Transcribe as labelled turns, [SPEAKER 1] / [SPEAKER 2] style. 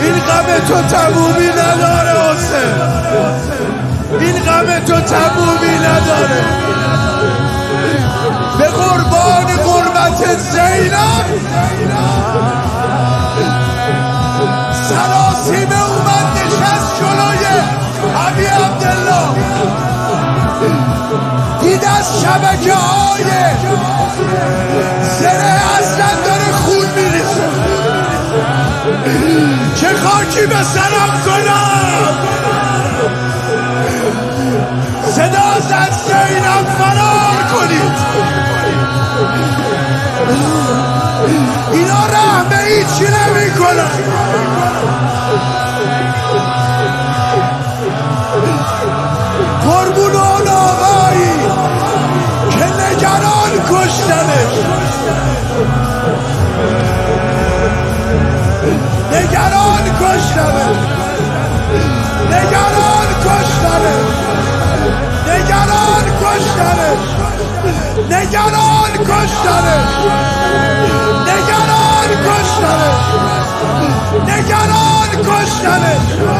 [SPEAKER 1] این غم تو تمومی نداره حسین. این غم تو تمومی نداره. به قربان قربت زینب. سراسیمه اومد نشست جلوی عبی عبدالله. دید از شبکه های خاکی به سرم کنم؟ صدا زد زینب فرار کنید. اینا رحمه هیچی نمی کنن قربون اون آقایی که نگران کشتنش نگران کشتنش نگران کشتنش نگران کشتنش